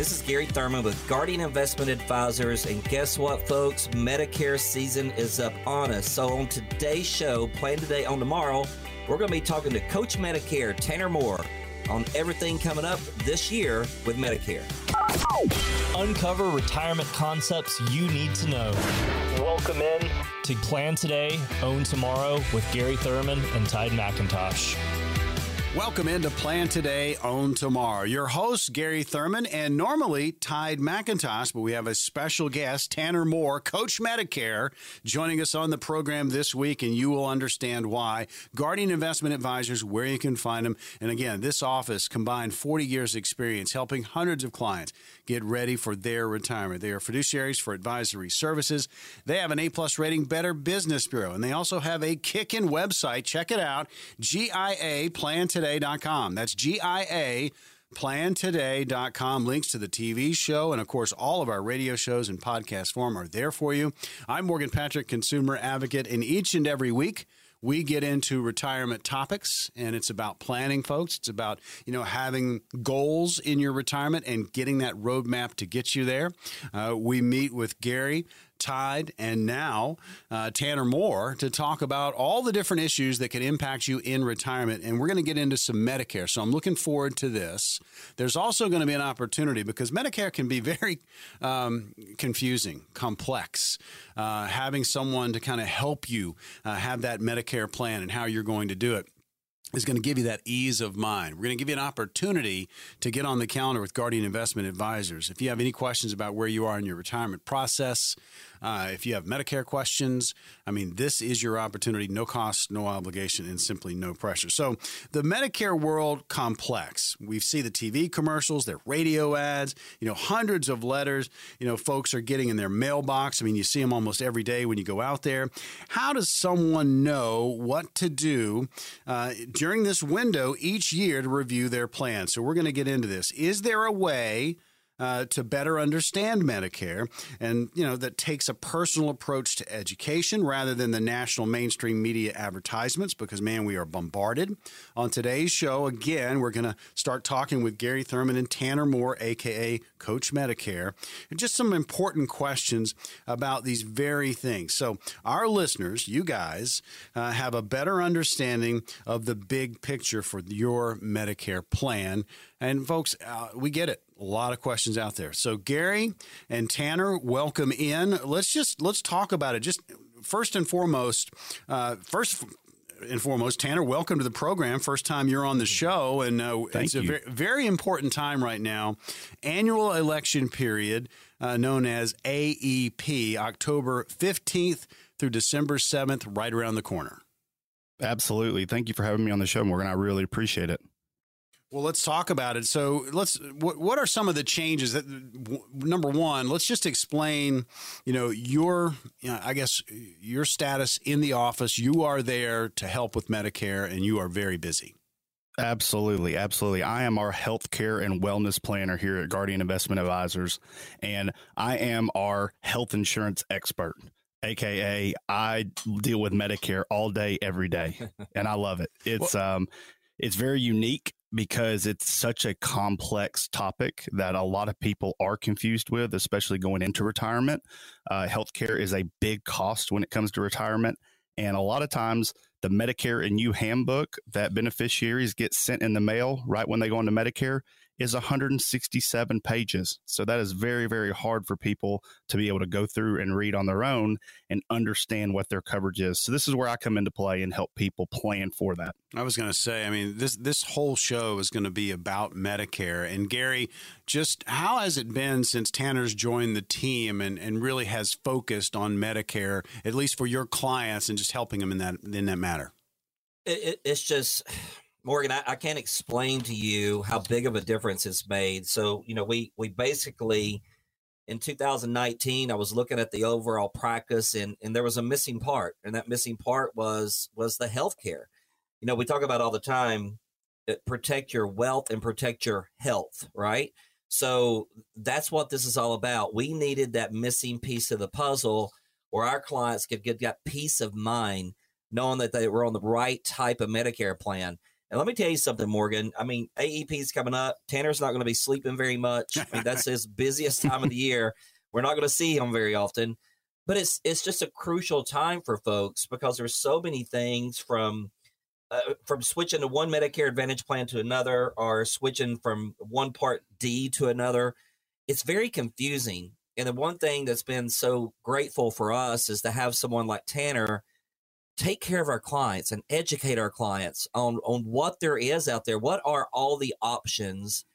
This is Gary Thurman with Guardian Investment Advisors. And guess what, folks? Medicare season is up on us. So, on today's show, Plan Today Own Tomorrow, we're going to be talking to Coach Medicare, Tanner Moore, on everything coming up this year with Medicare. Uncover retirement concepts you need to know. Welcome in to Plan Today, Own Tomorrow with Gary Thurman and Tide McIntosh. Welcome into Plan Today, Own Tomorrow. Your host, Gary Thurman, and normally Tide McIntosh, but we have a special guest, Tanner Moore, Coach Medicare, joining us on the program this week, and you will understand why. Guardian Investment Advisors, where you can find them. And again, this office combined 40 years' experience helping hundreds of clients get ready for their retirement. They are fiduciaries for advisory services. They have an A plus rating, Better Business Bureau, and they also have a kick-in website. Check it out, GIA Plan Today plantoday.com. That's G I A plantoday.com. Links to the TV show and, of course, all of our radio shows and podcast form are there for you. I'm Morgan Patrick, consumer advocate, and each and every week, we get into retirement topics and it's about planning folks it's about you know having goals in your retirement and getting that roadmap to get you there uh, we meet with gary Tide, and now uh, Tanner Moore to talk about all the different issues that can impact you in retirement. And we're going to get into some Medicare. So I'm looking forward to this. There's also going to be an opportunity because Medicare can be very um, confusing, complex. Uh, having someone to kind of help you uh, have that Medicare plan and how you're going to do it is going to give you that ease of mind. We're going to give you an opportunity to get on the calendar with Guardian Investment Advisors. If you have any questions about where you are in your retirement process, uh, if you have Medicare questions, I mean, this is your opportunity. No cost, no obligation, and simply no pressure. So, the Medicare world complex. We see the TV commercials, their radio ads, you know, hundreds of letters, you know, folks are getting in their mailbox. I mean, you see them almost every day when you go out there. How does someone know what to do uh, during this window each year to review their plan? So, we're going to get into this. Is there a way? Uh, to better understand Medicare, and you know that takes a personal approach to education rather than the national mainstream media advertisements. Because man, we are bombarded. On today's show, again, we're going to start talking with Gary Thurman and Tanner Moore, aka Coach Medicare, and just some important questions about these very things. So our listeners, you guys, uh, have a better understanding of the big picture for your Medicare plan. And folks, uh, we get it a lot of questions out there. So Gary and Tanner, welcome in. Let's just let's talk about it. Just first and foremost, uh, first and foremost, Tanner, welcome to the program. First time you're on the show, and uh, it's you. a very, very, important time right now. Annual election period, uh, known as AEP, October 15th through December 7th, right around the corner. Absolutely. Thank you for having me on the show, Morgan. I really appreciate it. Well, let's talk about it. So, let's. What, what are some of the changes that? W- number one, let's just explain. You know, your, you know, I guess, your status in the office. You are there to help with Medicare, and you are very busy. Absolutely, absolutely. I am our healthcare and wellness planner here at Guardian Investment Advisors, and I am our health insurance expert. AKA, I deal with Medicare all day, every day, and I love it. It's well, um, it's very unique because it's such a complex topic that a lot of people are confused with, especially going into retirement. Uh, healthcare is a big cost when it comes to retirement. And a lot of times, the Medicare and You handbook that beneficiaries get sent in the mail right when they go into Medicare is 167 pages. So that is very, very hard for people to be able to go through and read on their own and understand what their coverage is. So this is where I come into play and help people plan for that. I was going to say, I mean, this this whole show is going to be about Medicare. And Gary, just how has it been since Tanner's joined the team and, and really has focused on Medicare, at least for your clients, and just helping them in that in that matter? It, it, it's just Morgan, I, I, can't explain to you how big of a difference it's made. So, you know, we we basically in 2019, I was looking at the overall practice, and and there was a missing part, and that missing part was was the healthcare. You know, we talk about all the time, uh, protect your wealth and protect your health, right? So that's what this is all about. We needed that missing piece of the puzzle where our clients could get that peace of mind knowing that they were on the right type of Medicare plan And let me tell you something, Morgan. I mean, AEP is coming up. Tanner's not going to be sleeping very much. I mean, that's his busiest time of the year. We're not going to see him very often, but it's it's just a crucial time for folks because there's so many things from uh, from switching to one Medicare Advantage plan to another, or switching from one Part D to another. It's very confusing. And the one thing that's been so grateful for us is to have someone like Tanner take care of our clients and educate our clients on on what there is out there. What are all the options?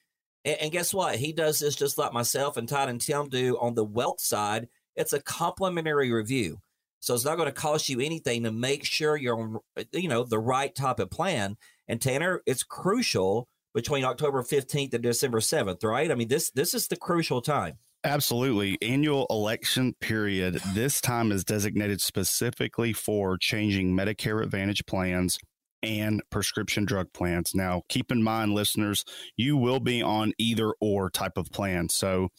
And, and guess what? He does this just like myself and Todd and Tim do on the wealth side. It's a complimentary review. So it's not going to cost you anything to make sure you're on, uh, you know, the right type of plan. And Tanner, it's crucial between October 15th and December 7th, right? I mean, this this is the crucial time. Absolutely. Annual election period. This time is designated specifically for changing Medicare Advantage plans and prescription drug plans. Now, keep in mind, listeners, you will be on either or type of plan. So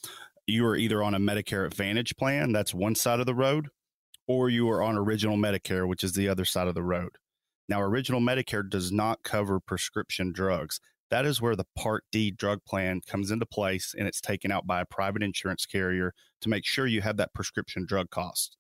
you are either on a Medicare Advantage plan, that's one side of the road, or you are on original Medicare, which is the other side of the road. Now, original Medicare does not cover prescription drugs that is where the Part D drug plan comes into place and it's taken out by a private insurance carrier to make sure you have that prescription drug cost.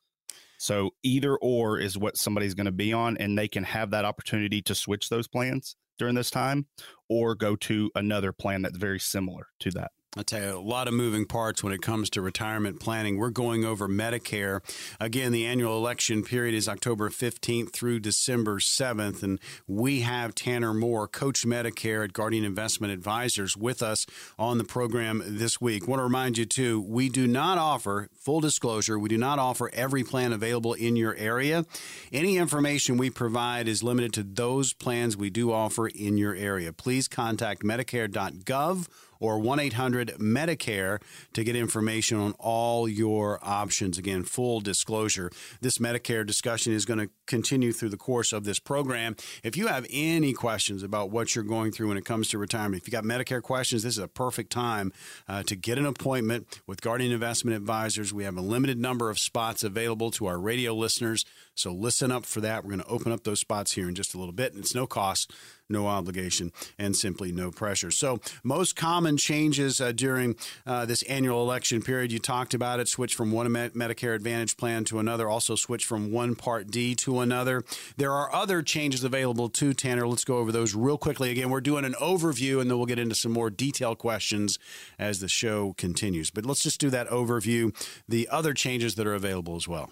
So either or is what somebody's going to be on, and they can have that opportunity to switch those plans during this time or go to another plan that's very similar to that. I tell you, a lot of moving parts when it comes to retirement planning. We're going over Medicare. Again, the annual election period is October 15th through December 7th. And we have Tanner Moore, Coach Medicare at Guardian Investment Advisors, with us on the program this week. Want to remind you, too, we do not offer, full disclosure, we do not offer every plan available in your area. Any information we provide is limited to those plans we do offer in your area. Please contact Medicare.gov or 1 800 Medicare to get information on all your options. Again, full disclosure. This Medicare discussion is going to continue through the course of this program. If you have any questions about what you're going through when it comes to retirement, if you got Medicare questions, this is a perfect time uh, to get an appointment with Guardian Investment Advisors. We have a limited number of spots available to our radio listeners. So listen up for that. We're going to open up those spots here in just a little bit, and it's no cost no obligation, and simply no pressure. So, most common changes uh, during uh, this annual election period, you talked about it, switch from one Medicare Advantage plan to another, also switch from one Part D to another. There are other changes available too, Tanner. Let's go over those real quickly. Again, we're doing an overview, and then we'll get into some more detailed questions as the show continues. But let's just do that overview, the other changes that are available as well.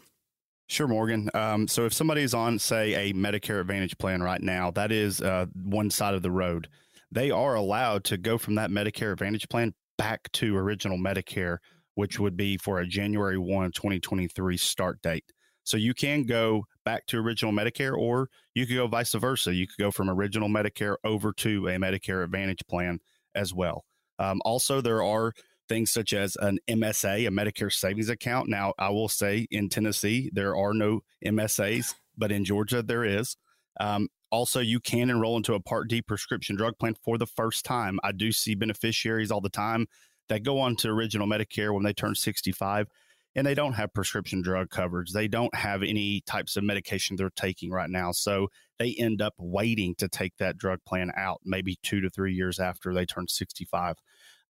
Sure, Morgan. Um, so if somebody's on, say, a Medicare Advantage plan right now, that is uh, one side of the road. They are allowed to go from that Medicare Advantage plan back to original Medicare, which would be for a January 1, 2023 start date. So you can go back to original Medicare, or you could go vice versa. You could go from original Medicare over to a Medicare Advantage plan as well. Um, also, there are things such as an MSA, a Medicare savings account. Now, I will say in Tennessee, there are no MSAs, but in Georgia, there is. Um, also, you can enroll into a Part D prescription drug plan for the first time. I do see beneficiaries all the time that go on to original Medicare when they turn 65 and they don't have prescription drug coverage. They don't have any types of medication they're taking right now. So they end up waiting to take that drug plan out maybe two to three years after they turn 65.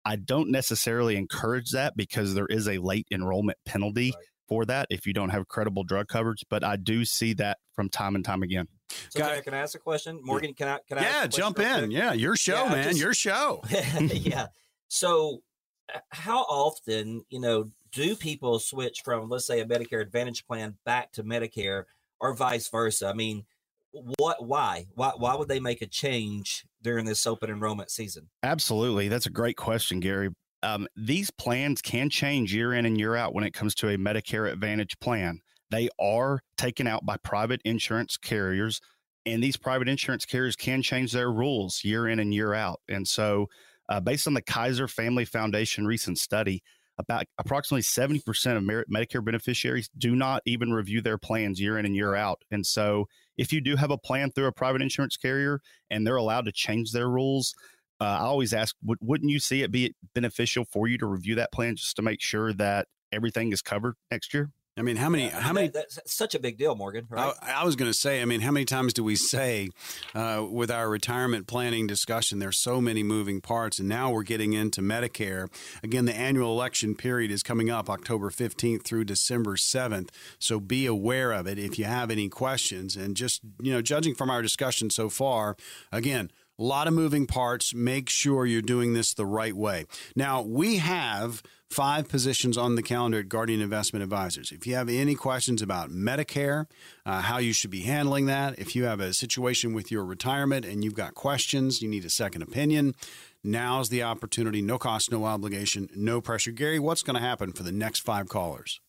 I don't necessarily encourage that because there is a late enrollment penalty right. for that if you don't have credible drug coverage. But I do see that from time and time again. So, Guy, can I ask a question, Morgan? Can I? Can I? Yeah, jump in. Yeah, your show, yeah, man. Just, your show. yeah. So, uh, how often, you know, do people switch from, let's say, a Medicare Advantage plan back to Medicare, or vice versa? I mean, what why why why would they make a change during this open enrollment season? Absolutely. That's a great question gary. Um, these plans can change year in and year out when it comes to a medicare advantage plan. They are taken out by private insurance carriers and these private insurance carriers can change their rules year in and year out. And so uh, based on the kaiser family foundation recent study about approximately 70% of Medicare beneficiaries do not even review their plans year in and year out. And so, if you do have a plan through a private insurance carrier and they're allowed to change their rules, uh, I always ask, would, wouldn't you see it be beneficial for you to review that plan just to make sure that everything is covered next year? I mean, how many? Yeah, I how many? that- that's such a big deal, Morgan. Right? I, I was going to say, I mean, how many times do we say uh, with our retirement planning discussion, there's so many moving parts, and now we're getting into Medicare. Again, the annual election period is coming up October 15th through December 7th, so be aware of it if you have any questions. And just, you know, judging from our discussion so far, again, a lot of moving parts. Make sure you're doing this the right way. Now, we have five positions on the calendar at Guardian Investment Advisors. If you have any questions about Medicare, uh, how you should be handling that, if you have a situation with your retirement and you've got questions, you need a second opinion, now's the opportunity. No cost, no obligation, no pressure. Gary, what's going to happen for the next five callers?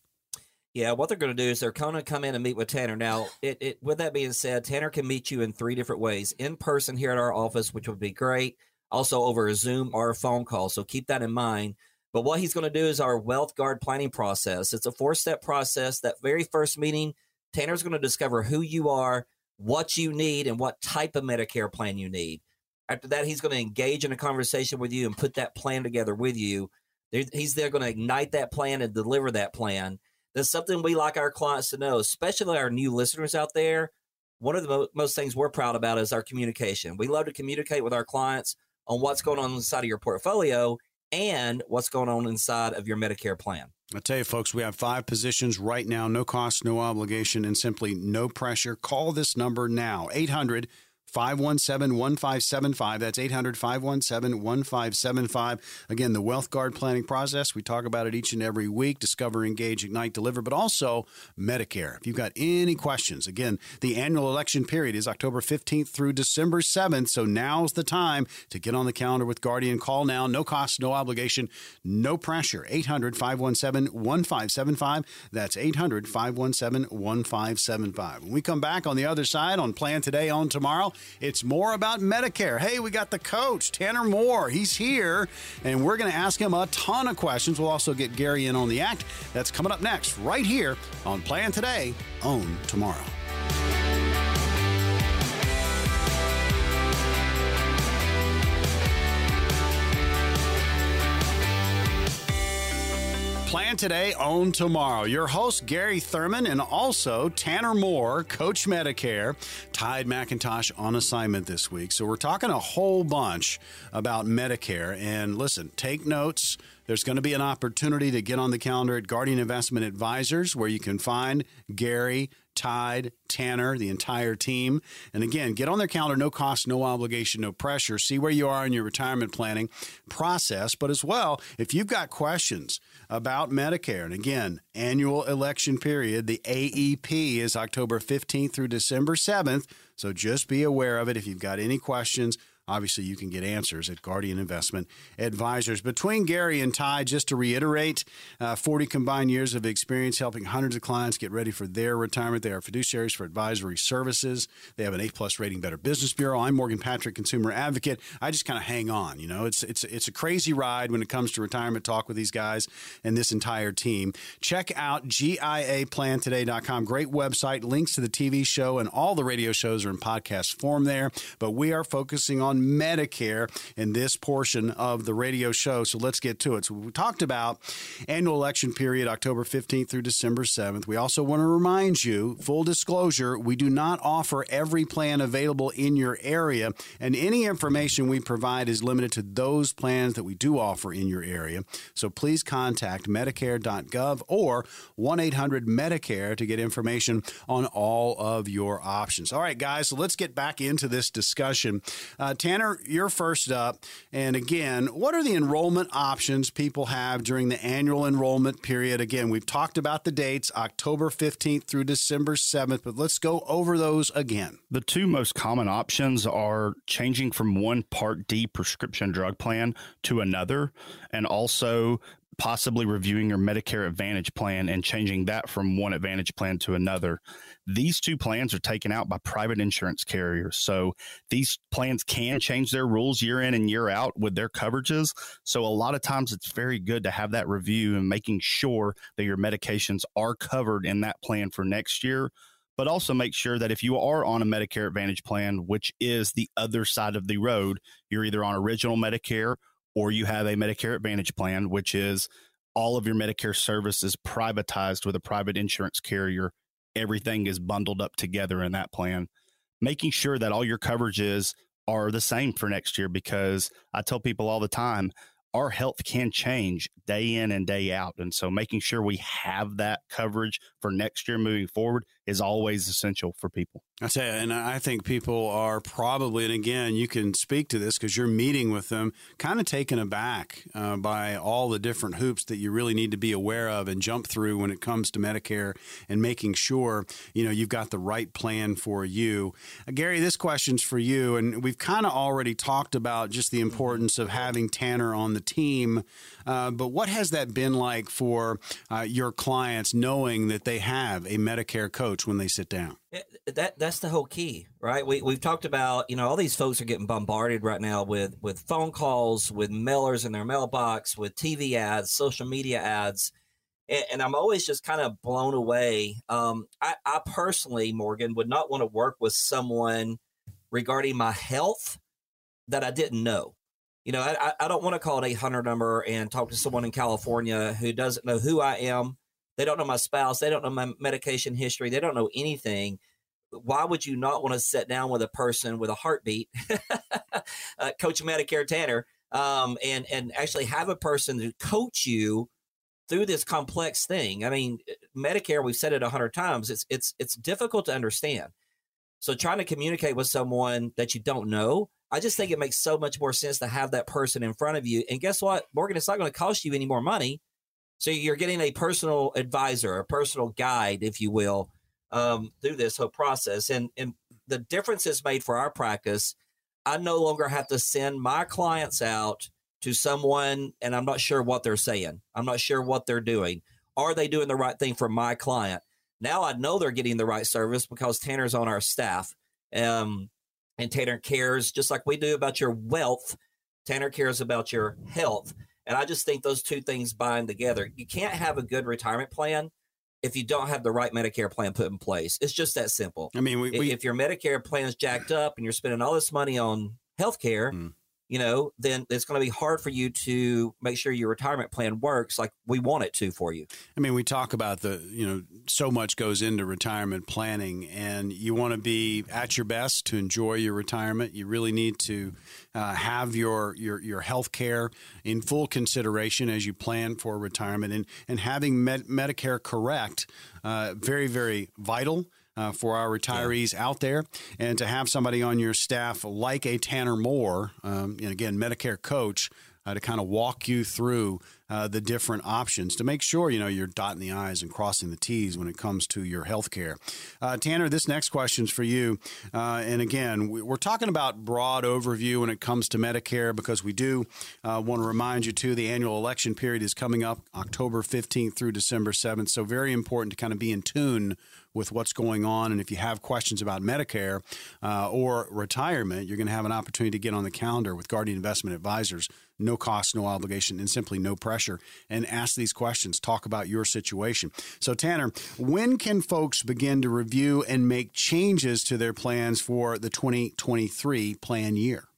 Yeah, what they're going to do is they're going to come in and meet with Tanner. Now, it, it with that being said, Tanner can meet you in three different ways: in person here at our office, which would be great, also over a Zoom or a phone call. So keep that in mind. But what he's going to do is our wealth guard planning process. It's a four-step process. That very first meeting, Tanner's going to discover who you are, what you need, and what type of Medicare plan you need. After that, he's going to engage in a conversation with you and put that plan together with you. He's there going to ignite that plan and deliver that plan. That's something we like our clients to know, especially our new listeners out there. One of the mo- most things we're proud about is our communication. We love to communicate with our clients on what's going on inside of your portfolio and what's going on inside of your Medicare plan. I tell you, folks, we have five positions right now, no cost, no obligation, and simply no pressure. Call this number now 800 517 1575. That's 800 517 1575. Again, the Wealth Guard planning process. We talk about it each and every week discover, engage, ignite, deliver, but also Medicare. If you've got any questions, again, the annual election period is October 15th through December 7th. So now's the time to get on the calendar with Guardian. Call now. No cost, no obligation, no pressure. 800 517 1575. That's 800 517 1575. When we come back on the other side on Plan Today, Own Tomorrow, it's more about Medicare. Hey, we got the coach, Tanner Moore. He's here, and we're going to ask him a ton of questions. We'll also get Gary in on the act. That's coming up next, right here on Plan Today, Own Tomorrow. Plan today, own tomorrow. Your host, Gary Thurman, and also Tanner Moore, Coach Medicare, Tide McIntosh on assignment this week. So we're talking a whole bunch about Medicare. And listen, take notes. There's going to be an opportunity to get on the calendar at Guardian Investment Advisors where you can find Gary, Tide, Tanner, the entire team. And again, get on their calendar, no cost, no obligation, no pressure. See where you are in your retirement planning process. But as well, if you've got questions about Medicare, and again, annual election period, the AEP is October 15th through December 7th. So just be aware of it. If you've got any questions, Obviously, you can get answers at Guardian Investment Advisors. Between Gary and Ty, just to reiterate, uh, 40 combined years of experience helping hundreds of clients get ready for their retirement. They are fiduciaries for advisory services. They have an A plus rating, Better Business Bureau. I'm Morgan Patrick, consumer advocate. I just kind of hang on. You know, it's it's it's a crazy ride when it comes to retirement talk with these guys and this entire team. Check out GIAPlantoday.com. Great website. Links to the TV show and all the radio shows are in podcast form there. But we are focusing on Medicare in this portion of the radio show. So let's get to it. So we talked about annual election period October 15th through December 7th. We also want to remind you, full disclosure, we do not offer every plan available in your area, and any information we provide is limited to those plans that we do offer in your area. So please contact Medicare.gov or 1 800 Medicare to get information on all of your options. All right, guys, so let's get back into this discussion. Uh, Tanner, you're first up. And again, what are the enrollment options people have during the annual enrollment period? Again, we've talked about the dates October 15th through December 7th, but let's go over those again. The two most common options are changing from one Part D prescription drug plan to another, and also possibly reviewing your Medicare Advantage plan and changing that from one Advantage plan to another. These two plans are taken out by private insurance carriers. So these plans can change their rules year in and year out with their coverages. So a lot of times it's very good to have that review and making sure that your medications are covered in that plan for next year but also make sure that if you are on a Medicare Advantage plan, which is the other side of the road, you're either on original Medicare or you have a Medicare Advantage plan, which is all of your Medicare service is privatized with a private insurance carrier. Everything is bundled up together in that plan. Making sure that all your coverages are the same for next year because I tell people all the time our health can change day in and day out. And so making sure we have that coverage for next year moving forward is always essential for people. I tell you, and I think people are probably, and again, you can speak to this because you're meeting with them, kind of taken aback uh, by all the different hoops that you really need to be aware of and jump through when it comes to Medicare and making sure you know you've got the right plan for you. Uh, Gary, this question's for you, and we've kind of already talked about just the importance of having Tanner on the team. Uh, but what has that been like for uh, your clients, knowing that they have a Medicare coach when they sit down? That that's the whole key, right? We we've talked about, you know, all these folks are getting bombarded right now with with phone calls, with mailers in their mailbox, with TV ads, social media ads, and, and I'm always just kind of blown away. Um, I, I personally, Morgan, would not want to work with someone regarding my health that I didn't know. You know, I, I don't want to call an 800 number and talk to someone in California who doesn't know who I am. They don't know my spouse. They don't know my medication history. They don't know anything. Why would you not want to sit down with a person with a heartbeat, uh, Coach Medicare Tanner, um, and and actually have a person to coach you through this complex thing? I mean, Medicare. We've said it a hundred times. It's it's it's difficult to understand. So trying to communicate with someone that you don't know I just think it makes so much more sense to have that person in front of you. And guess what, Morgan? It's not going to cost you any more money. So you're getting a personal advisor, a personal guide, if you will, um, through this whole process. And and the difference is made for our practice. I no longer have to send my clients out to someone, and I'm not sure what they're saying. I'm not sure what they're doing. Are they doing the right thing for my client? Now I know they're getting the right service because Tanner's on our staff. Um, and Tanner cares just like we do about your wealth. Tanner cares about your health. And I just think those two things bind together. You can't have a good retirement plan if you don't have the right Medicare plan put in place. It's just that simple. I mean, we, we, if your Medicare plan is jacked up and you're spending all this money on health care, mm you know, then it's going to be hard for you to make sure your retirement plan works like we want it to for you. I mean, we talk about the, you know, so much goes into retirement planning, and you want to be at your best to enjoy your retirement. You really need to uh, have your, your, your health care in full consideration as you plan for retirement, and, and having Med- Medicare correct, uh, very, very vital uh, for our retirees yeah. out there, and to have somebody on your staff like a Tanner Moore, um, and again, Medicare coach, uh, to kind of walk you through uh, the different options to make sure you know you're dotting the i's and crossing the t's when it comes to your health care. Uh, Tanner, this next question is for you. Uh, and again, we're talking about broad overview when it comes to Medicare because we do uh, want to remind you too the annual election period is coming up October 15th through December 7th. So very important to kind of be in tune with what's going on. And if you have questions about Medicare uh, or retirement, you're going to have an opportunity to get on the calendar with Guardian Investment Advisors. No cost, no obligation, and simply no pressure. And ask these questions. Talk about your situation. So, Tanner, when can folks begin to review and make changes to their plans for the 2023 plan year?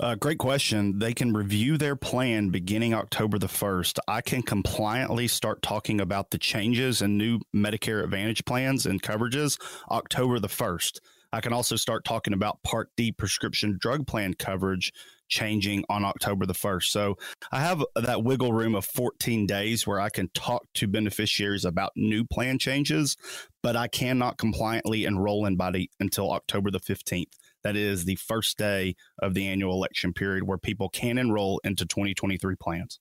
Uh, great question. They can review their plan beginning October the 1st. I can compliantly start talking about the changes and new Medicare Advantage plans and coverages October the 1st. I can also start talking about Part D prescription drug plan coverage changing on October the 1st. So I have that wiggle room of 14 days where I can talk to beneficiaries about new plan changes, but I cannot compliantly enroll anybody until October the 15th. That is the first day of the annual election period where people can enroll into 2023 plans.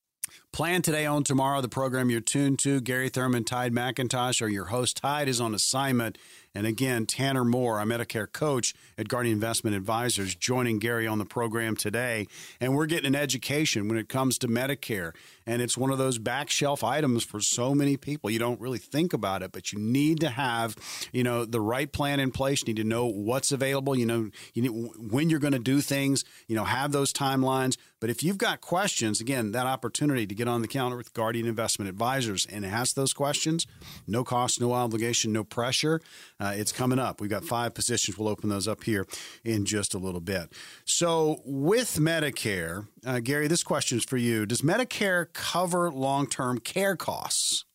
Plan today, own tomorrow. The program you're tuned to. Gary Thurman, Tide McIntosh, or your host. Tide is on assignment and again, Tanner Moore, our Medicare coach at Guardian Investment Advisors, joining Gary on the program today. And we're getting an education when it comes to Medicare. And it's one of those back shelf items for so many people. You don't really think about it, but you need to have, you know, the right plan in place. You need to know what's available. You know, you need, when you're going to do things. You know, have those timelines. But if you've got questions, again, that opportunity to get on the counter with Guardian Investment Advisors and ask those questions, no cost, no obligation, no pressure Uh, it's coming up. We've got five positions. We'll open those up here in just a little bit. So, with Medicare, uh, Gary, this question is for you. Does Medicare cover long term care costs?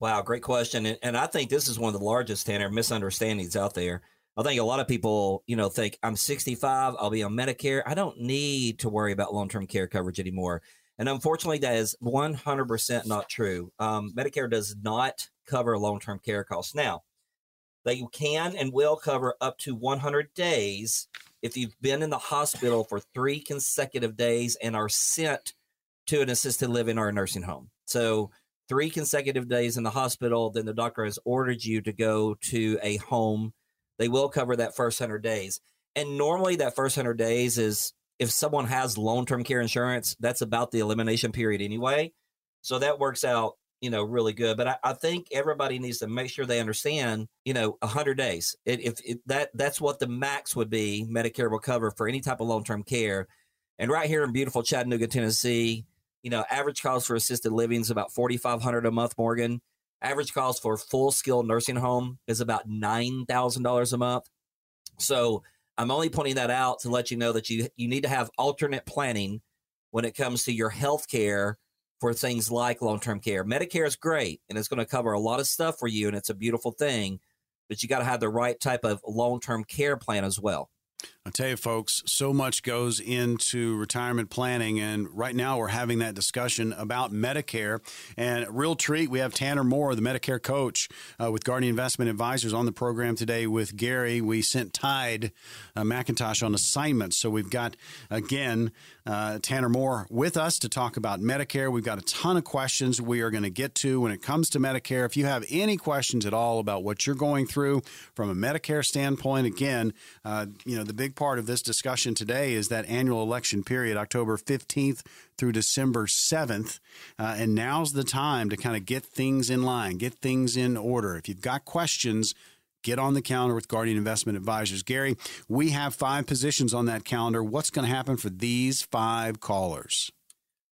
Wow, great question. And, and I think this is one of the largest, Tanner, misunderstandings out there. I think a lot of people, you know, think I'm 65, I'll be on Medicare. I don't need to worry about long term care coverage anymore. And unfortunately, that is 100% not true. Um, Medicare does not cover long term care costs. Now, they can and will cover up to 100 days if you've been in the hospital for three consecutive days and are sent to an assisted living or a nursing home. So, three consecutive days in the hospital, then the doctor has ordered you to go to a home. They will cover that first 100 days. And normally, that first 100 days is if someone has long term care insurance, that's about the elimination period anyway. So that works out, you know, really good. But I, I think everybody needs to make sure they understand, you know, 100 days. It, if it, that that's what the max would be, Medicare will cover for any type of long term care. And right here in beautiful Chattanooga, Tennessee, you know, average cost for assisted living is about 4500 a month, Morgan. Average cost for full skilled nursing home is about $9,000 a month. So I'm only pointing that out to let you know that you you need to have alternate planning when it comes to your health care for things like long-term care. Medicare is great and it's going to cover a lot of stuff for you and it's a beautiful thing, but you got to have the right type of long-term care plan as well. I tell you, folks, so much goes into retirement planning. And right now, we're having that discussion about Medicare. And real treat, we have Tanner Moore, the Medicare coach uh, with Guardian Investment Advisors, on the program today with Gary. We sent Tide uh, McIntosh on assignment. So we've got, again, uh, Tanner Moore with us to talk about Medicare. We've got a ton of questions we are going to get to when it comes to Medicare. If you have any questions at all about what you're going through from a Medicare standpoint, again, uh, you know, the big part of this discussion today is that annual election period, October 15th through December 7th. Uh, and now's the time to kind of get things in line, get things in order. If you've got questions, get on the calendar with Guardian Investment Advisors. Gary, we have five positions on that calendar. What's going to happen for these five callers?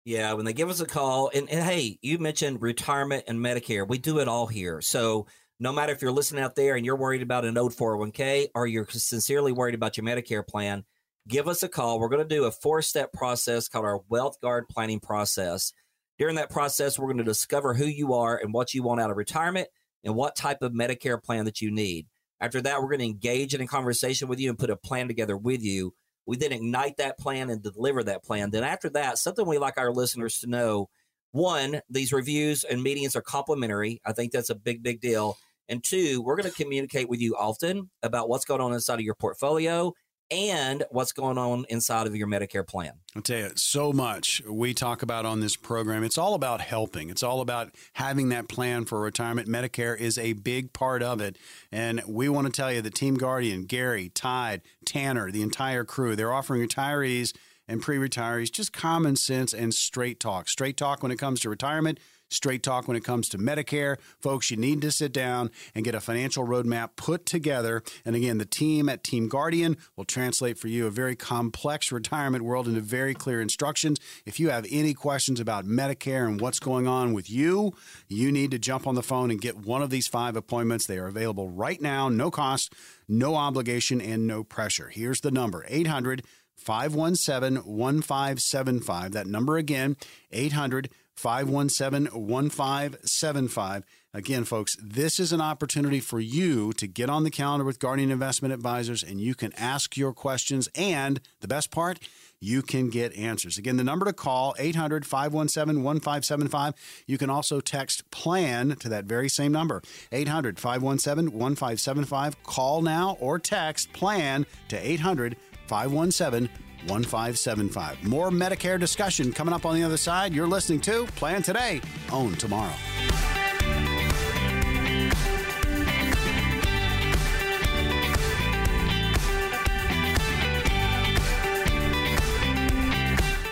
Yeah, when they give us a call, and, and hey, you mentioned retirement and Medicare. We do it all here. So no matter if you're listening out there and you're worried about an old 401k or you're sincerely worried about your Medicare plan, give us a call. We're going to do a four step process called our Wealth Guard planning process. During that process, we're going to discover who you are and what you want out of retirement and what type of Medicare plan that you need. After that, we're going to engage in a conversation with you and put a plan together with you. We then ignite that plan and deliver that plan. Then, after that, something we like our listeners to know one, these reviews and meetings are complimentary. I think that's a big, big deal. And two, we're going to communicate with you often about what's going on inside of your portfolio and what's going on inside of your Medicare plan. I'll tell you, so much we talk about on this program. It's all about helping, it's all about having that plan for retirement. Medicare is a big part of it. And we want to tell you that Team Guardian, Gary, Tide, Tanner, the entire crew, they're offering retirees and pre retirees just common sense and straight talk. Straight talk when it comes to retirement straight talk when it comes to Medicare. Folks, you need to sit down and get a financial roadmap put together. And again, the team at Team Guardian will translate for you a very complex retirement world into very clear instructions. If you have any questions about Medicare and what's going on with you, you need to jump on the phone and get one of these five appointments. They are available right now, no cost, no obligation, and no pressure. Here's the number 800 517 1575. That number again, 800 517 1575. Again, folks, this is an opportunity for you to get on the calendar with Guardian Investment Advisors and you can ask your questions. And the best part, you can get answers. Again, the number to call 800 517 1575. You can also text PLAN to that very same number 800 517 1575. Call now or text PLAN to 800 517 1575. More Medicare discussion coming up on the other side. You're listening to Plan Today, Own Tomorrow.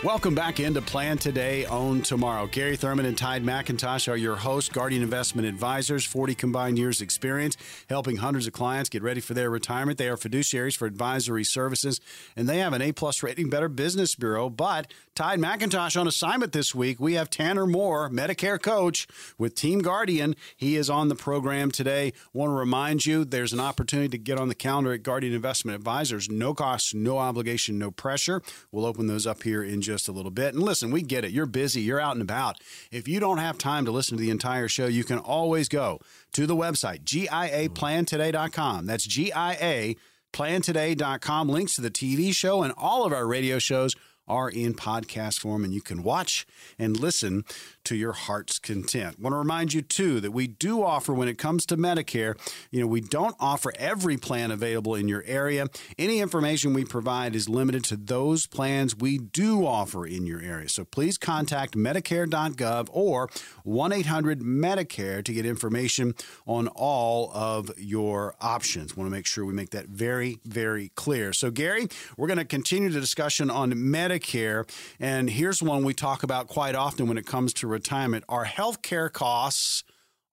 Welcome back into Plan Today, Own Tomorrow. Gary Thurman and Tide McIntosh are your hosts, Guardian Investment Advisors, 40 combined years experience, helping hundreds of clients get ready for their retirement. They are fiduciaries for advisory services, and they have an A-plus rating Better Business Bureau. But Tide McIntosh on assignment this week. We have Tanner Moore, Medicare coach with Team Guardian. He is on the program today. Want to remind you there's an opportunity to get on the calendar at Guardian Investment Advisors. No cost, no obligation, no pressure. We'll open those up here in just a little bit. And listen, we get it. You're busy, you're out and about. If you don't have time to listen to the entire show, you can always go to the website, giaplantoday.com. That's giaplantoday.com. Links to the TV show and all of our radio shows are in podcast form, and you can watch and listen to your heart's content. I Want to remind you too that we do offer when it comes to Medicare, you know, we don't offer every plan available in your area. Any information we provide is limited to those plans we do offer in your area. So please contact medicare.gov or 1-800-Medicare to get information on all of your options. Want to make sure we make that very very clear. So Gary, we're going to continue the discussion on Medicare and here's one we talk about quite often when it comes to retirement. Are healthcare costs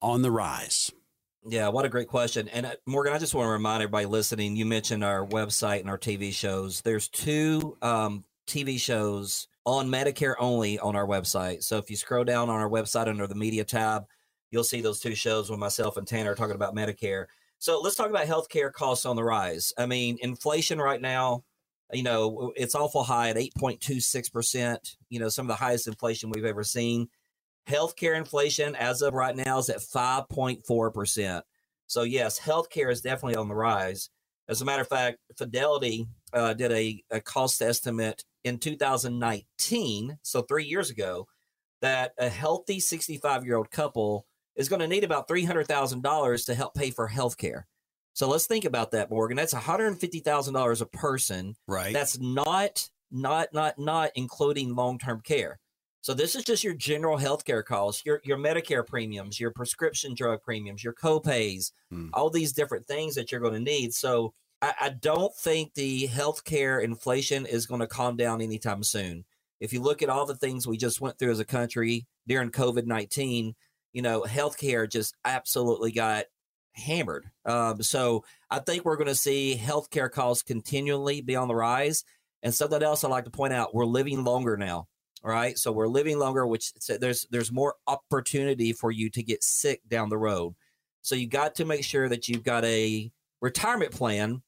on the rise? Yeah, what a great question. And uh, Morgan, I just want to remind everybody listening, you mentioned our website and our TV shows. There's two um, TV shows on Medicare only on our website. So if you scroll down on our website under the media tab, you'll see those two shows with myself and Tanner are talking about Medicare. So let's talk about healthcare costs on the rise. I mean, inflation right now, you know, it's awful high at 8.26%, you know, some of the highest inflation we've ever seen. Healthcare inflation as of right now is at 5.4%. So, yes, healthcare is definitely on the rise. As a matter of fact, Fidelity uh, did a, a cost estimate in 2019, so three years ago, that a healthy 65 year old couple is going to need about $300,000 to help pay for healthcare. So let's think about that, Morgan. That's $150,000 a person. Right. That's not, not, not, not including long term care. So this is just your general healthcare costs, your your Medicare premiums, your prescription drug premiums, your copays, Hmm. all these different things that you're going to need. So I, I don't think the healthcare inflation is going to calm down anytime soon. If you look at all the things we just went through as a country during COVID nineteen, you know, healthcare just absolutely got hammered. Um, so I think we're going to see healthcare costs continually be on the rise. And something else I'd like to point out: we're living longer now. All right, so we're living longer, which so there's there's more opportunity for you to get sick down the road. So you got to make sure that you've got a retirement plan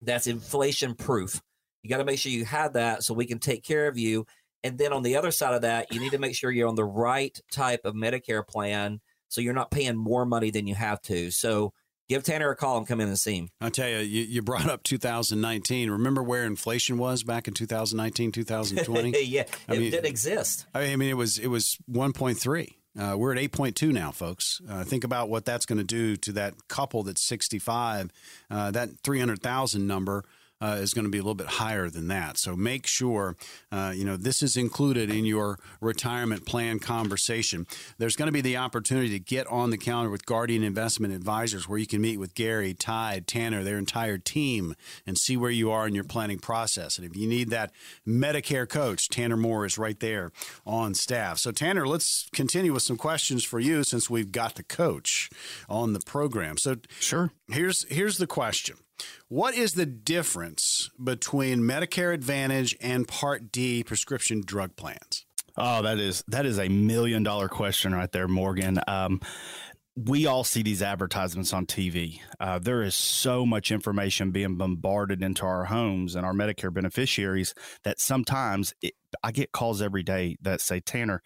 that's inflation proof. You got to make sure you have that so we can take care of you. And then on the other side of that, you need to make sure you're on the right type of Medicare plan so you're not paying more money than you have to. So give Tanner a call and come in and see him. I'll tell you, you, you brought up 2019. Remember where inflation was back in 2019, 2020? yeah, I it mean- didn't exist. I mean, it was it was 1.3. Uh, we're at 8.2 now, folks. Uh, think about what that's going to do to that couple that's 65. Uh, that 300,000 number uh, is going to be a little bit higher than that. So make sure, uh, you know, this is included in your retirement plan conversation. There's going to be the opportunity to get on the calendar with Guardian Investment Advisors where you can meet with Gary, Tide, Tanner, their entire team and see where you are in your planning process. And if you need that Medicare coach, Tanner Moore is right there on staff. So, Tanner, let's continue with some questions for you since we've got the coach on the program. So, Sure. Here's here's the question. What is the difference between Medicare Advantage and Part D prescription drug plans? Oh, that is that is a million dollar question right there, Morgan. Um, we all see these advertisements on TV. Uh, there is so much information being bombarded into our homes and our Medicare beneficiaries that sometimes it, I get calls every day that say, Tanner,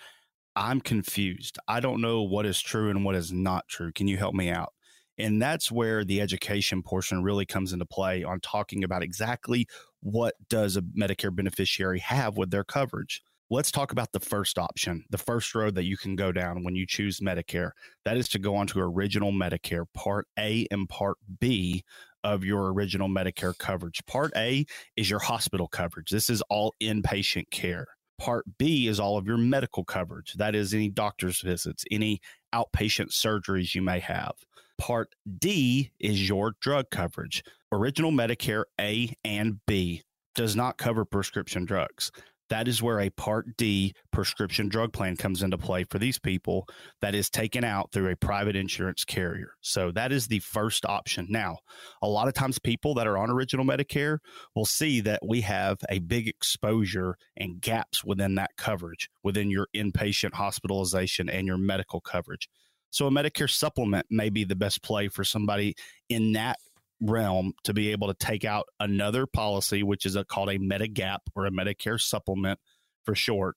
I'm confused. I don't know what is true and what is not true. Can you help me out? And that's where the education portion really comes into play on talking about exactly what does a Medicare beneficiary have with their coverage. Let's talk about the first option, the first road that you can go down when you choose Medicare. That is to go on to Original Medicare, Part A and Part B of your original Medicare coverage. Part A is your hospital coverage. This is all inpatient care. Part B is all of your medical coverage. That is any doctor's visits, any outpatient surgeries you may have. Part D is your drug coverage. Original Medicare A and B does not cover prescription drugs. that is where a Part D prescription drug plan comes into play for these people that is taken out through a private insurance carrier. So that is the first option. Now, a lot of times people that are on original Medicare will see that we have a big exposure and gaps within that coverage, within your inpatient hospitalization and your medical coverage. So a Medicare supplement may be the best play for somebody in that realm to be able to take out another policy, which is a, called a Medigap or a Medicare supplement for short.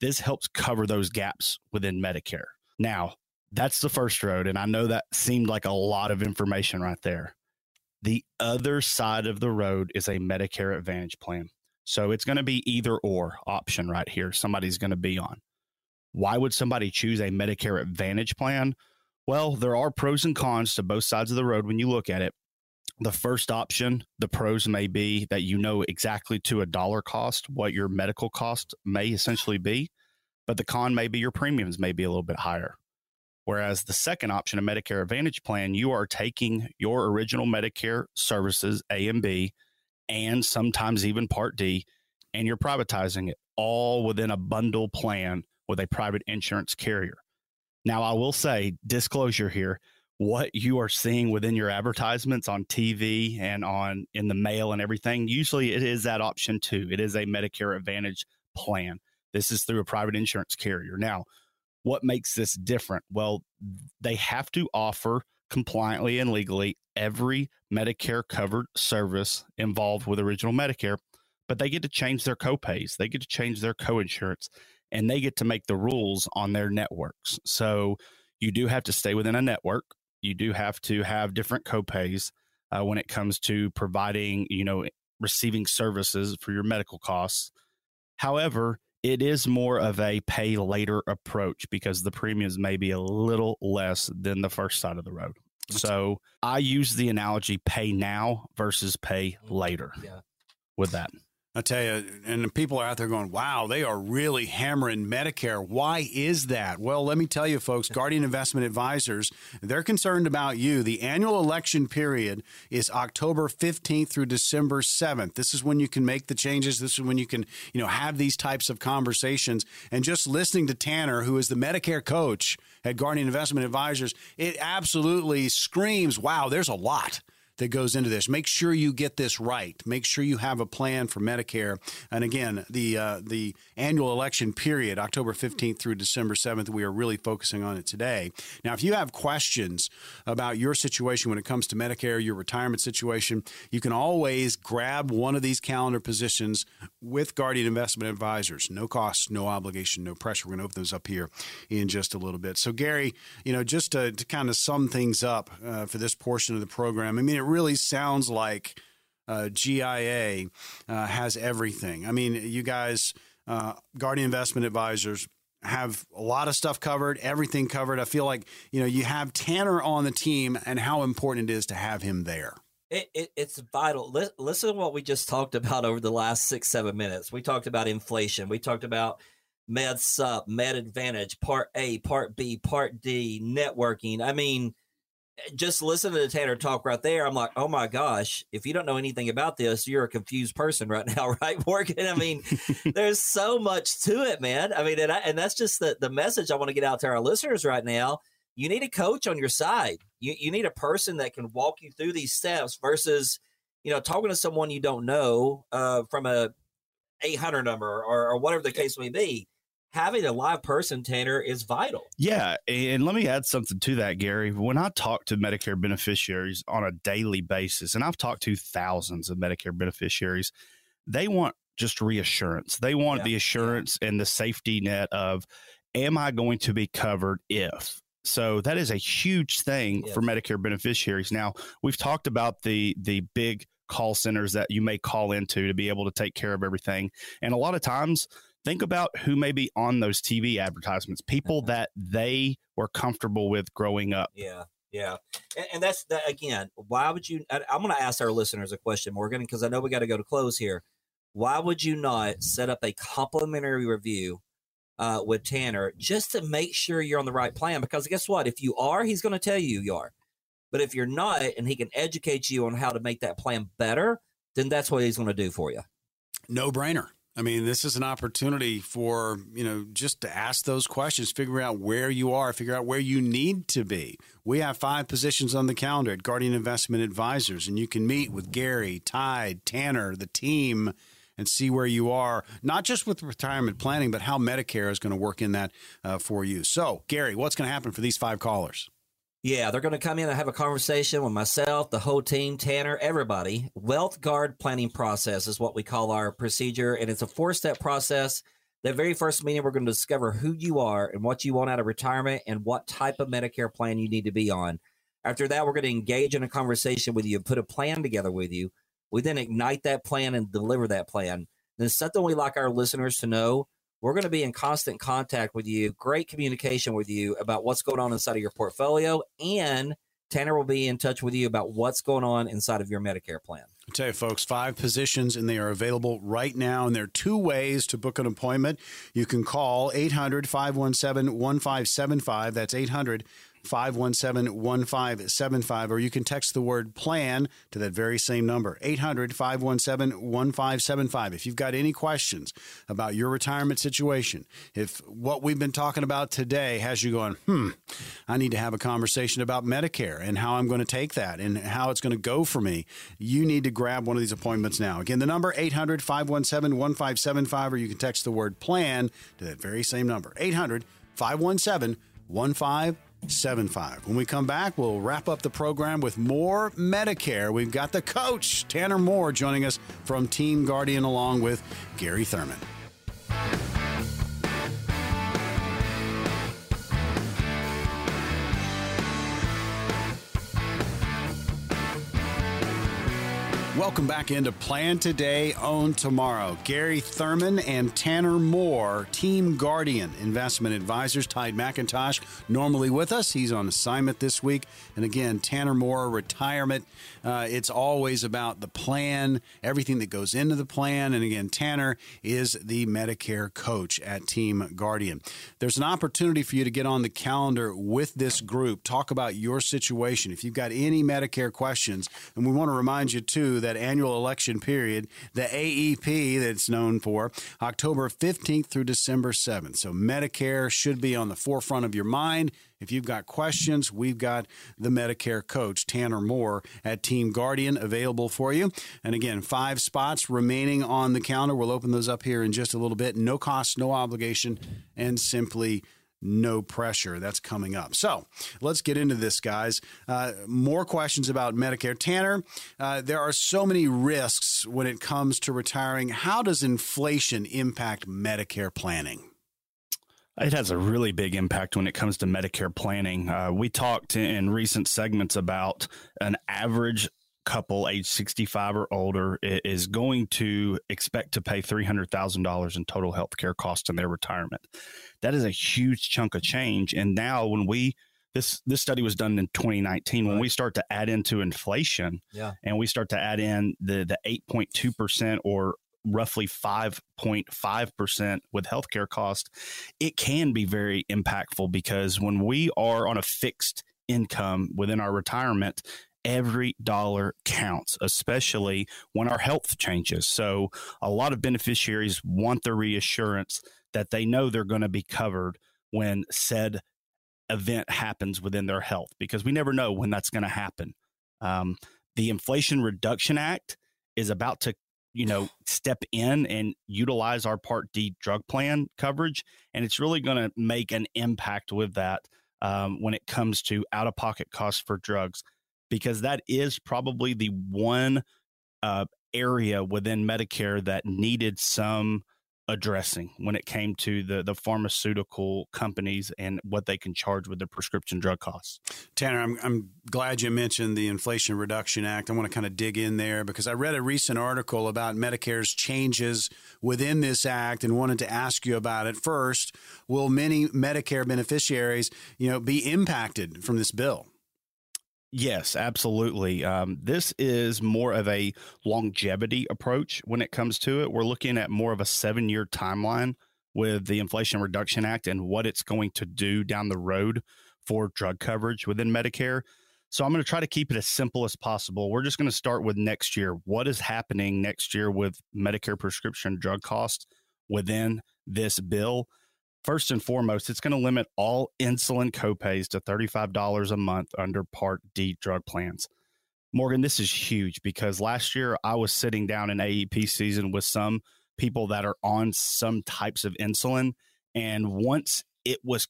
This helps cover those gaps within Medicare. Now, that's the first road. And I know that seemed like a lot of information right there. The other side of the road is a Medicare Advantage plan. So it's going to be either or option right here. Somebody's going to be on. Why would somebody choose a Medicare Advantage plan? Well, there are pros and cons to both sides of the road when you look at it the first option, the pros may be that you know exactly to a dollar cost what your medical cost may essentially be, but the con may be your premiums may be a little bit higher. Whereas the second option, a Medicare Advantage plan, you are taking your original Medicare services, A and B, and sometimes even Part D, and you're privatizing it all within a bundle plan with a private insurance carrier. Now, I will say, disclosure here, what you are seeing within your advertisements on TV and on in the mail and everything, usually it is that option too. It is a Medicare Advantage plan. This is through a private insurance carrier. Now, what makes this different? Well, they have to offer compliantly and legally every Medicare covered service involved with original Medicare, but they get to change their copays, they get to change their coinsurance, and they get to make the rules on their networks. So you do have to stay within a network you do have to have different copays uh, when it comes to providing, you know, receiving services for your medical costs. However, it is more of a pay later approach because the premiums may be a little less than the first side of the road. So I use the analogy pay now versus pay later yeah. with that. I tell you, and the people are out there going, wow, they are really hammering Medicare. Why is that? Well, let me tell you, folks, Guardian Investment Advisors, they're concerned about you. The annual election period is October 15th through December 7th. This is when you can make the changes. This is when you can, you know, have these types of conversations. And just listening to Tanner, who is the Medicare coach at Guardian Investment Advisors, it absolutely screams, wow, there's a lot that goes into this. Make sure you get this right. Make sure you have a plan for Medicare. And again, the uh, the annual election period, October 15th through December 7th, we are really focusing on it today. Now, if you have questions about your situation when it comes to Medicare, your retirement situation, you can always grab one of these calendar positions with Guardian Investment Advisors. No cost, no obligation, no pressure. We're going to open those up here in just a little bit. So, Gary, you know, just to, to kind of sum things up uh, for this portion of the program, I mean, really sounds like uh, GIA uh, has everything. I mean, you guys, uh, Guardian Investment Advisors, have a lot of stuff covered, everything covered. I feel like you know you have Tanner on the team, and how important it is to have him there. It, it, it's vital. Listen to what we just talked about over the last six, seven minutes. We talked about inflation. We talked about Med Sup, Med Advantage, Part A, Part B, Part D, networking. I mean, just listening to Tanner talk right there, I'm like, oh my gosh, if you don't know anything about this, you're a confused person right now, right, Morgan? I mean, there's so much to it, man. I mean, and, I, and that's just the, the message I want to get out to our listeners right now. You need a coach on your side. You, you need a person that can walk you through these steps versus, you know, talking to someone you don't know uh, from a 800 number or, or whatever the case may be having a live person, Tanner, is vital. Yeah. And let me add something to that, Gary. When I talk to Medicare beneficiaries on a daily basis, and I've talked to thousands of Medicare beneficiaries, they want just reassurance. They want yeah. the assurance and the safety net of, am I going to be covered if? So that is a huge thing yes. for Medicare beneficiaries. Now, we've talked about the the big call centers that you may call into to be able to take care of everything. And a lot of times think about who may be on those TV advertisements, people mm-hmm. that they were comfortable with growing up. Yeah. Yeah. And, and that's that again. Why would you? I, am going to ask our listeners a question, Morgan, because I know we got to go to close here. Why would you not set up a complimentary review uh, with Tanner just to make sure you're on the right plan? Because guess what? If you are, he's going to tell you you are. But if you're not, and he can educate you on how to make that plan better, then that's what he's going to do for you. No brainer. I mean, this is an opportunity for, you know, just to ask those questions, figure out where you are, figure out where you need to be. We have five positions on the calendar at Guardian Investment Advisors, and you can meet with Gary, Tide, Tanner, the team, and see where you are, not just with retirement planning, but how Medicare is going to work in that uh, for you. So, Gary, what's going to happen for these five callers? Yeah, they're going to come in and have a conversation with myself, the whole team, Tanner, everybody. Wealth Guard planning process is what we call our procedure, and it's a four step process. The very first meeting, we're going to discover who you are and what you want out of retirement and what type of Medicare plan you need to be on. After that, we're going to engage in a conversation with you, put a plan together with you. We then ignite that plan and deliver that plan. Then something we like our listeners to know we're going to be in constant contact with you, great communication with you about what's going on inside of your portfolio. And Tanner will be in touch with you about what's going on inside of your Medicare plan. I tell you, folks, five positions, and they are available right now. And there are two ways to book an appointment. You can call 800 517 1575. That's 800 517 1575, or you can text the word plan to that very same number, 800 517 1575. If you've got any questions about your retirement situation, if what we've been talking about today has you going, hmm, I need to have a conversation about Medicare and how I'm going to take that and how it's going to go for me, you need to grab one of these appointments now. Again, the number 800 517 1575, or you can text the word plan to that very same number, 800 517 1575. 75. When we come back, we'll wrap up the program with more Medicare. We've got the coach, Tanner Moore, joining us from Team Guardian along with Gary Thurman. Welcome back into Plan Today, Own Tomorrow. Gary Thurman and Tanner Moore, Team Guardian Investment Advisors. Tide McIntosh, normally with us. He's on assignment this week. And again, Tanner Moore, retirement. Uh, it's always about the plan, everything that goes into the plan. And again, Tanner is the Medicare coach at Team Guardian. There's an opportunity for you to get on the calendar with this group, talk about your situation. If you've got any Medicare questions, and we want to remind you, too, that annual election period, the AEP that's known for, October 15th through December 7th. So Medicare should be on the forefront of your mind. If you've got questions, we've got the Medicare coach, Tanner Moore, at Team Guardian available for you. And again, five spots remaining on the calendar. We'll open those up here in just a little bit. No cost, no obligation, and simply no pressure. That's coming up. So let's get into this, guys. Uh, more questions about Medicare. Tanner, uh, there are so many risks when it comes to retiring. How does inflation impact Medicare planning? It has a really big impact when it comes to Medicare planning. Uh, we talked in recent segments about an average couple age 65 or older is going to expect to pay $300,000 in total health care costs in their retirement. That is a huge chunk of change. And now when we this this study was done in 2019 right. when we start to add into inflation yeah. and we start to add in the the 8.2% or roughly 5.5% with healthcare cost it can be very impactful because when we are on a fixed income within our retirement every dollar counts, especially when our health changes. So, a lot of beneficiaries want the reassurance that they know they're going to be covered when said event happens within their health because we never know when that's going to happen. Um, the Inflation Reduction Act is about to you know step in and utilize our part d drug plan coverage and it's really going to make an impact with that um, when it comes to out of pocket costs for drugs because that is probably the one uh, area within Medicare that needed some addressing when it came to the the pharmaceutical companies and what they can charge with their prescription drug costs. Tanner, I'm I'm glad you mentioned the Inflation Reduction Act. I want to kind of dig in there because I read a recent article about Medicare's changes within this act and wanted to ask you about it. First, will many Medicare beneficiaries, you know, be impacted from this bill? Yes, absolutely. Um, this is more of a longevity approach when it comes to it. We're looking at more of a seven year timeline with the Inflation Reduction Act and what it's going to do down the road for drug coverage within Medicare. So I'm going to try to keep it as simple as possible. We're just going to start with next year. What is happening next year with Medicare prescription drug costs within this bill? First and foremost, it's going to limit all insulin copays to $35 a month under Part D drug plans. Morgan, this is huge because last year I was sitting down in AEP season with some people that are on some types of insulin. And once it was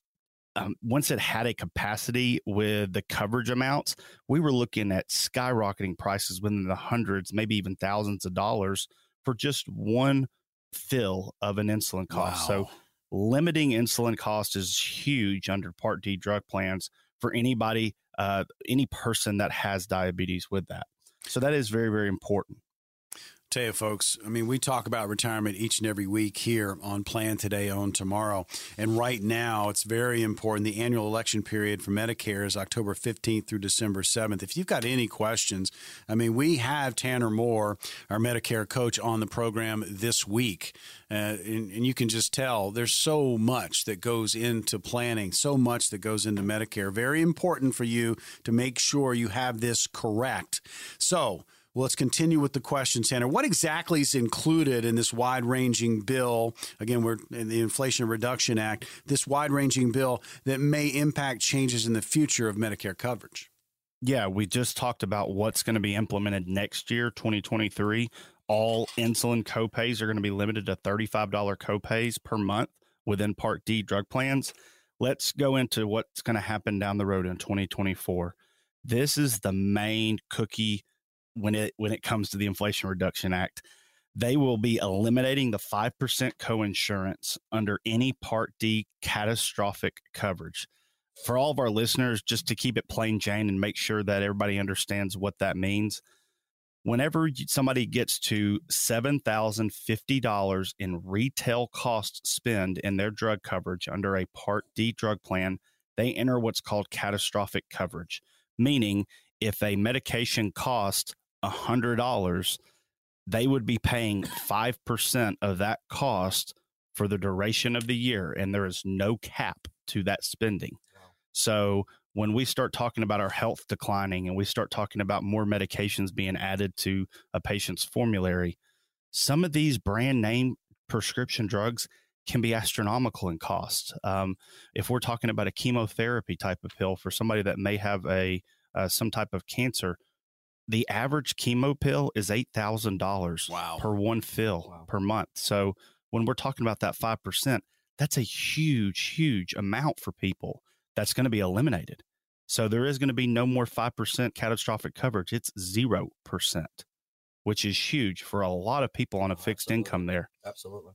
um, once it had a capacity with the coverage amounts, we were looking at skyrocketing prices within the hundreds, maybe even thousands of dollars for just one fill of an insulin cost. Wow. So, limiting insulin cost is huge under Part D drug plans for anybody, uh, any person that has diabetes with that. So, that is very, very important. Tell you, folks, I mean, we talk about retirement each and every week here on Plan Today, Own Tomorrow. And right now, it's very important. The annual election period for Medicare is October 15th through December 7th. If you've got any questions, I mean, we have Tanner Moore, our Medicare coach, on the program this week. Uh, and, and you can just tell there's so much that goes into planning, so much that goes into Medicare. Very important for you to make sure you have this correct. So, well, let's continue with the question, Tanner. What exactly is included in this wide ranging bill? Again, we're in the Inflation Reduction Act, this wide ranging bill that may impact changes in the future of Medicare coverage. Yeah, we just talked about what's going to be implemented next year, 2023. All insulin copays are going to be limited to $35 copays per month within Part D drug plans. Let's go into what's going to happen down the road in 2024. This is the main cookie when it when it comes to the Inflation Reduction Act. They will be eliminating the 5% coinsurance under any Part D catastrophic coverage. For all of our listeners, just to keep it plain Jane and make sure that everybody understands what that means, whenever somebody gets to $7,050 in retail cost spend in their drug coverage under a Part D drug plan, they enter what's called catastrophic coverage, meaning if a medication costs $100, they would be paying 5% of that cost for the duration of the year. And there is no cap to that spending. Wow. So when we start talking about our health declining and we start talking about more medications being added to a patient's formulary, some of these brand name prescription drugs can be astronomical in cost. Um, if we're talking about a chemotherapy type of pill for somebody that may have a uh, some type of cancer, the average chemo pill is eight thousand dollars wow. per one fill wow. per month. So when we're talking about that five percent, that's a huge, huge amount for people that's going to be eliminated. So there is going to be no more five percent catastrophic coverage. It's zero percent, which is huge for a lot of people on a fixed Absolutely. income there. Absolutely.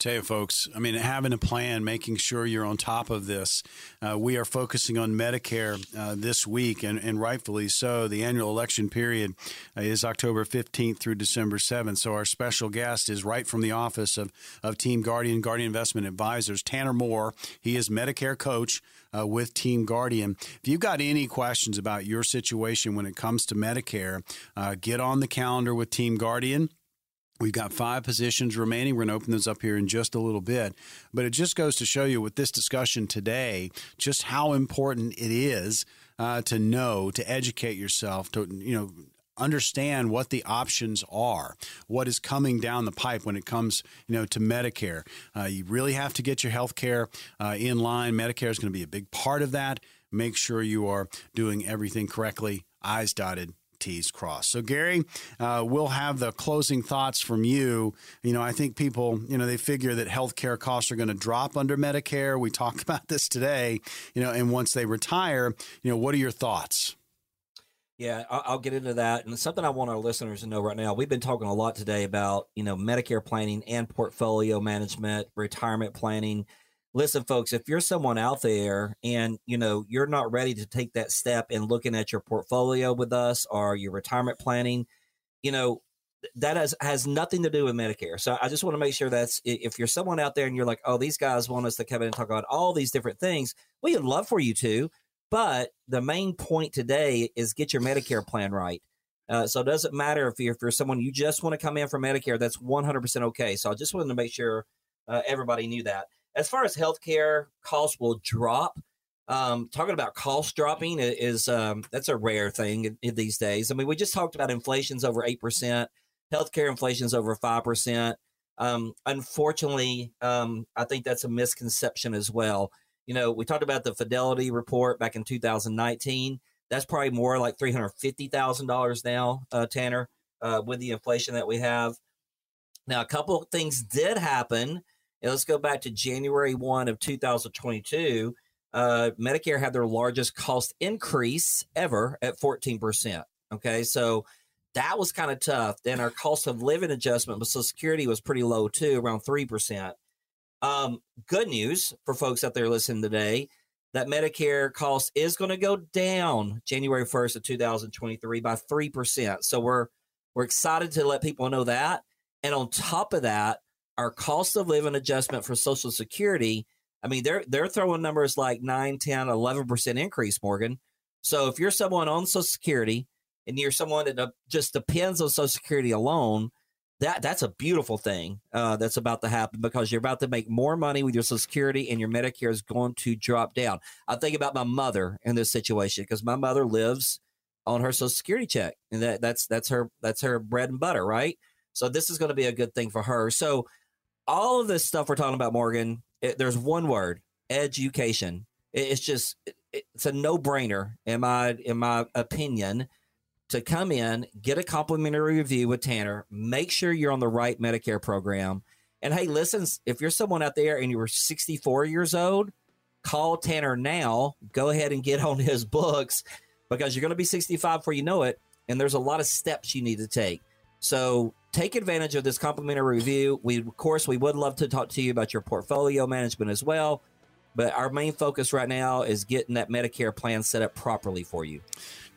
Tell you, folks, I mean, having a plan, making sure you're on top of this. Uh, we are focusing on Medicare uh, this week, and, and, rightfully so. The annual election period uh, is October 15th through December 7th. So, our special guest is right from the office of, of Team Guardian, Guardian Investment Advisors, Tanner Moore. He is Medicare coach uh, with Team Guardian. If you've got any questions about your situation when it comes to Medicare, uh, get on the calendar with Team Guardian. We've got five positions remaining. We're going to open those up here in just a little bit. But it just goes to show you with this discussion today just how important it is uh, to know, to educate yourself, to, you know, understand what the options are, what is coming down the pipe when it comes, you know, to Medicare. Uh, you really have to get your health care uh, in line. Medicare is going to be a big part of that. Make sure you are doing everything correctly, I's dotted, T's crossed. So, Gary, uh, we'll have the closing thoughts from you. You know, I think people, you know, they figure that healthcare costs are going to drop under Medicare. We talked about this today, you know, and once they retire, you know, what are your thoughts? Yeah, I'll get into that. And something I want our listeners to know right now, we've been talking a lot today about, you know, Medicare planning and portfolio management, retirement planning listen folks if you're someone out there and you know you're not ready to take that step in looking at your portfolio with us or your retirement planning you know that has has nothing to do with medicare. So i just want to make sure that's if you're someone out there and you're like oh these guys want us to come in and talk about all these different things we would love for you to but the main point today is get your medicare plan right. Uh, so it doesn't matter if you're, if you're someone you just want to come in for medicare that's 100% okay. So i just wanted to make sure uh, everybody knew that as far as healthcare costs will drop, Um, talking about cost dropping is um, that's a rare thing in, these days. I mean, we just talked about inflation's over eight percent, healthcare inflation's over five percent. Um, unfortunately, um, I think that's a misconception as well. You know, we talked about the Fidelity report back in 2019. That's probably more like three hundred fifty thousand dollars now, uh, Tanner, uh, with the inflation that we have. Now, a couple things did happen. And let's go back to January 1 of 2022 uh, Medicare had their largest cost increase ever at 14%. Okay. So that was kind of tough. Then our cost of living adjustment with Social Security was pretty low too, around 3%. Um, good news for folks out there listening today that Medicare cost is going to go down January 1st of 2023 by 3%. So we're we're excited to let people know that. And on top of that, our cost of living adjustment for Social Security I mean, they're they're throwing numbers like 9, 10, 11% increase, Morgan. So if you're someone on Social Security and you're someone that just depends on Social Security alone, that that's a beautiful thing uh, that's about to happen because you're about to make more money with your Social Security and your Medicare is going to drop down. I think about my mother in this situation because my mother lives on her Social Security check, and that that's that's her that's her bread and butter, right? So this is going to be a good thing for her. So all of this stuff we're talking about, Morgan, it, there's one word: education. It, it's just it, it's a no brainer in my in my opinion to come in, get a complimentary review with Tanner, make sure you're on the right Medicare program. And hey, listen, if you're someone out there and you're 64 years old, call Tanner now. Go ahead and get on his books because you're going to be 65 before you know it. And there's a lot of steps you need to take. So take advantage of this complimentary review. We, of course, we would love to talk to you about your portfolio management as well. But our main focus right now is getting that Medicare plan set up properly for you.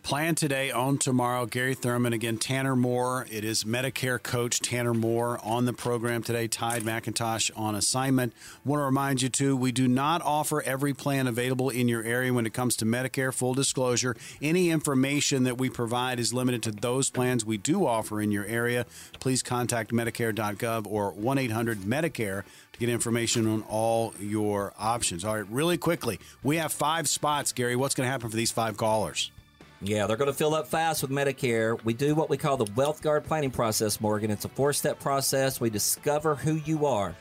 Plan today, own tomorrow. Gary Thurman, again, Tanner Moore. It is Medicare coach Tanner Moore on the program today. Tide McIntosh on assignment. Want to remind you, too, we do not offer every plan available in your area when it comes to Medicare. Full disclosure any information that we provide is limited to those plans we do offer in your area. Please contact Medicare.gov or 1 800 Medicare to get information on all your options. All right, really quickly, we have five spots, Gary. What's going to happen for these five callers? Yeah, they're going to fill up fast with Medicare. We do what we call the Wealth Guard planning process, Morgan. It's a four step process. We discover who you are,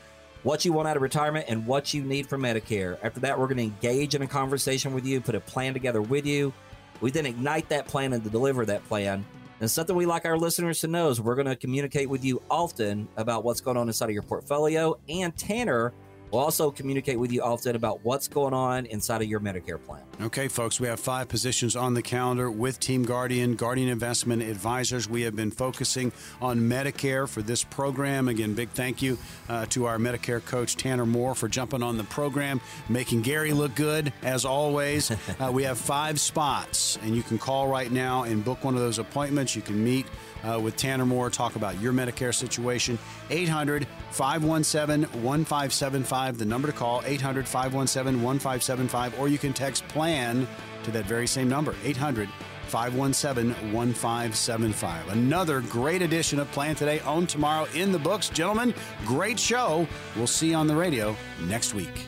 what you want out of retirement, and what you need for Medicare. After that, we're going to engage in a conversation with you, put a plan together with you. We then ignite that plan and deliver that plan. And something we like our listeners to know is we're going to communicate with you often about what's going on inside of your portfolio. And Tanner We'll also communicate with you often about what's going on inside of your Medicare plan. Okay, folks, we have five positions on the calendar with Team Guardian, Guardian Investment Advisors. We have been focusing on Medicare for this program. Again, big thank you uh, to our Medicare coach, Tanner Moore, for jumping on the program, making Gary look good, as always. uh, we have five spots, and you can call right now and book one of those appointments. You can meet uh, with Tanner Moore, talk about your Medicare situation. 800 517 1575, the number to call, 800 517 1575, or you can text PLAN to that very same number, 800 517 1575. Another great edition of Plan Today, own tomorrow in the books. Gentlemen, great show. We'll see you on the radio next week.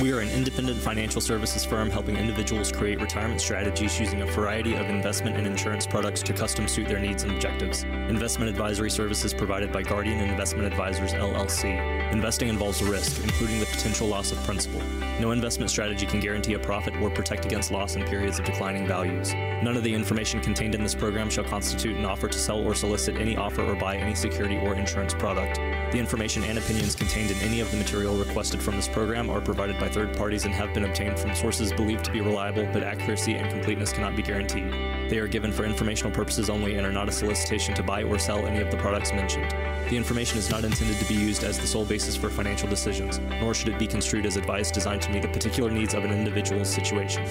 We are an independent financial services firm helping individuals create retirement strategies using a variety of investment and insurance products to custom suit their needs and objectives. Investment advisory services provided by Guardian Investment Advisors LLC. Investing involves risk, including the potential loss of principal. No investment strategy can guarantee a profit or protect against loss in periods of declining values. None of the information contained in this program shall constitute an offer to sell or solicit any offer or buy any security or insurance product. The information and opinions contained in any of the material requested from this program are provided by third parties and have been obtained from sources believed to be reliable, but accuracy and completeness cannot be guaranteed. They are given for informational purposes only and are not a solicitation to buy or sell any of the products mentioned. The information is not intended to be used as the sole basis for financial decisions, nor should it be construed as advice designed to meet the particular needs of an individual's situation.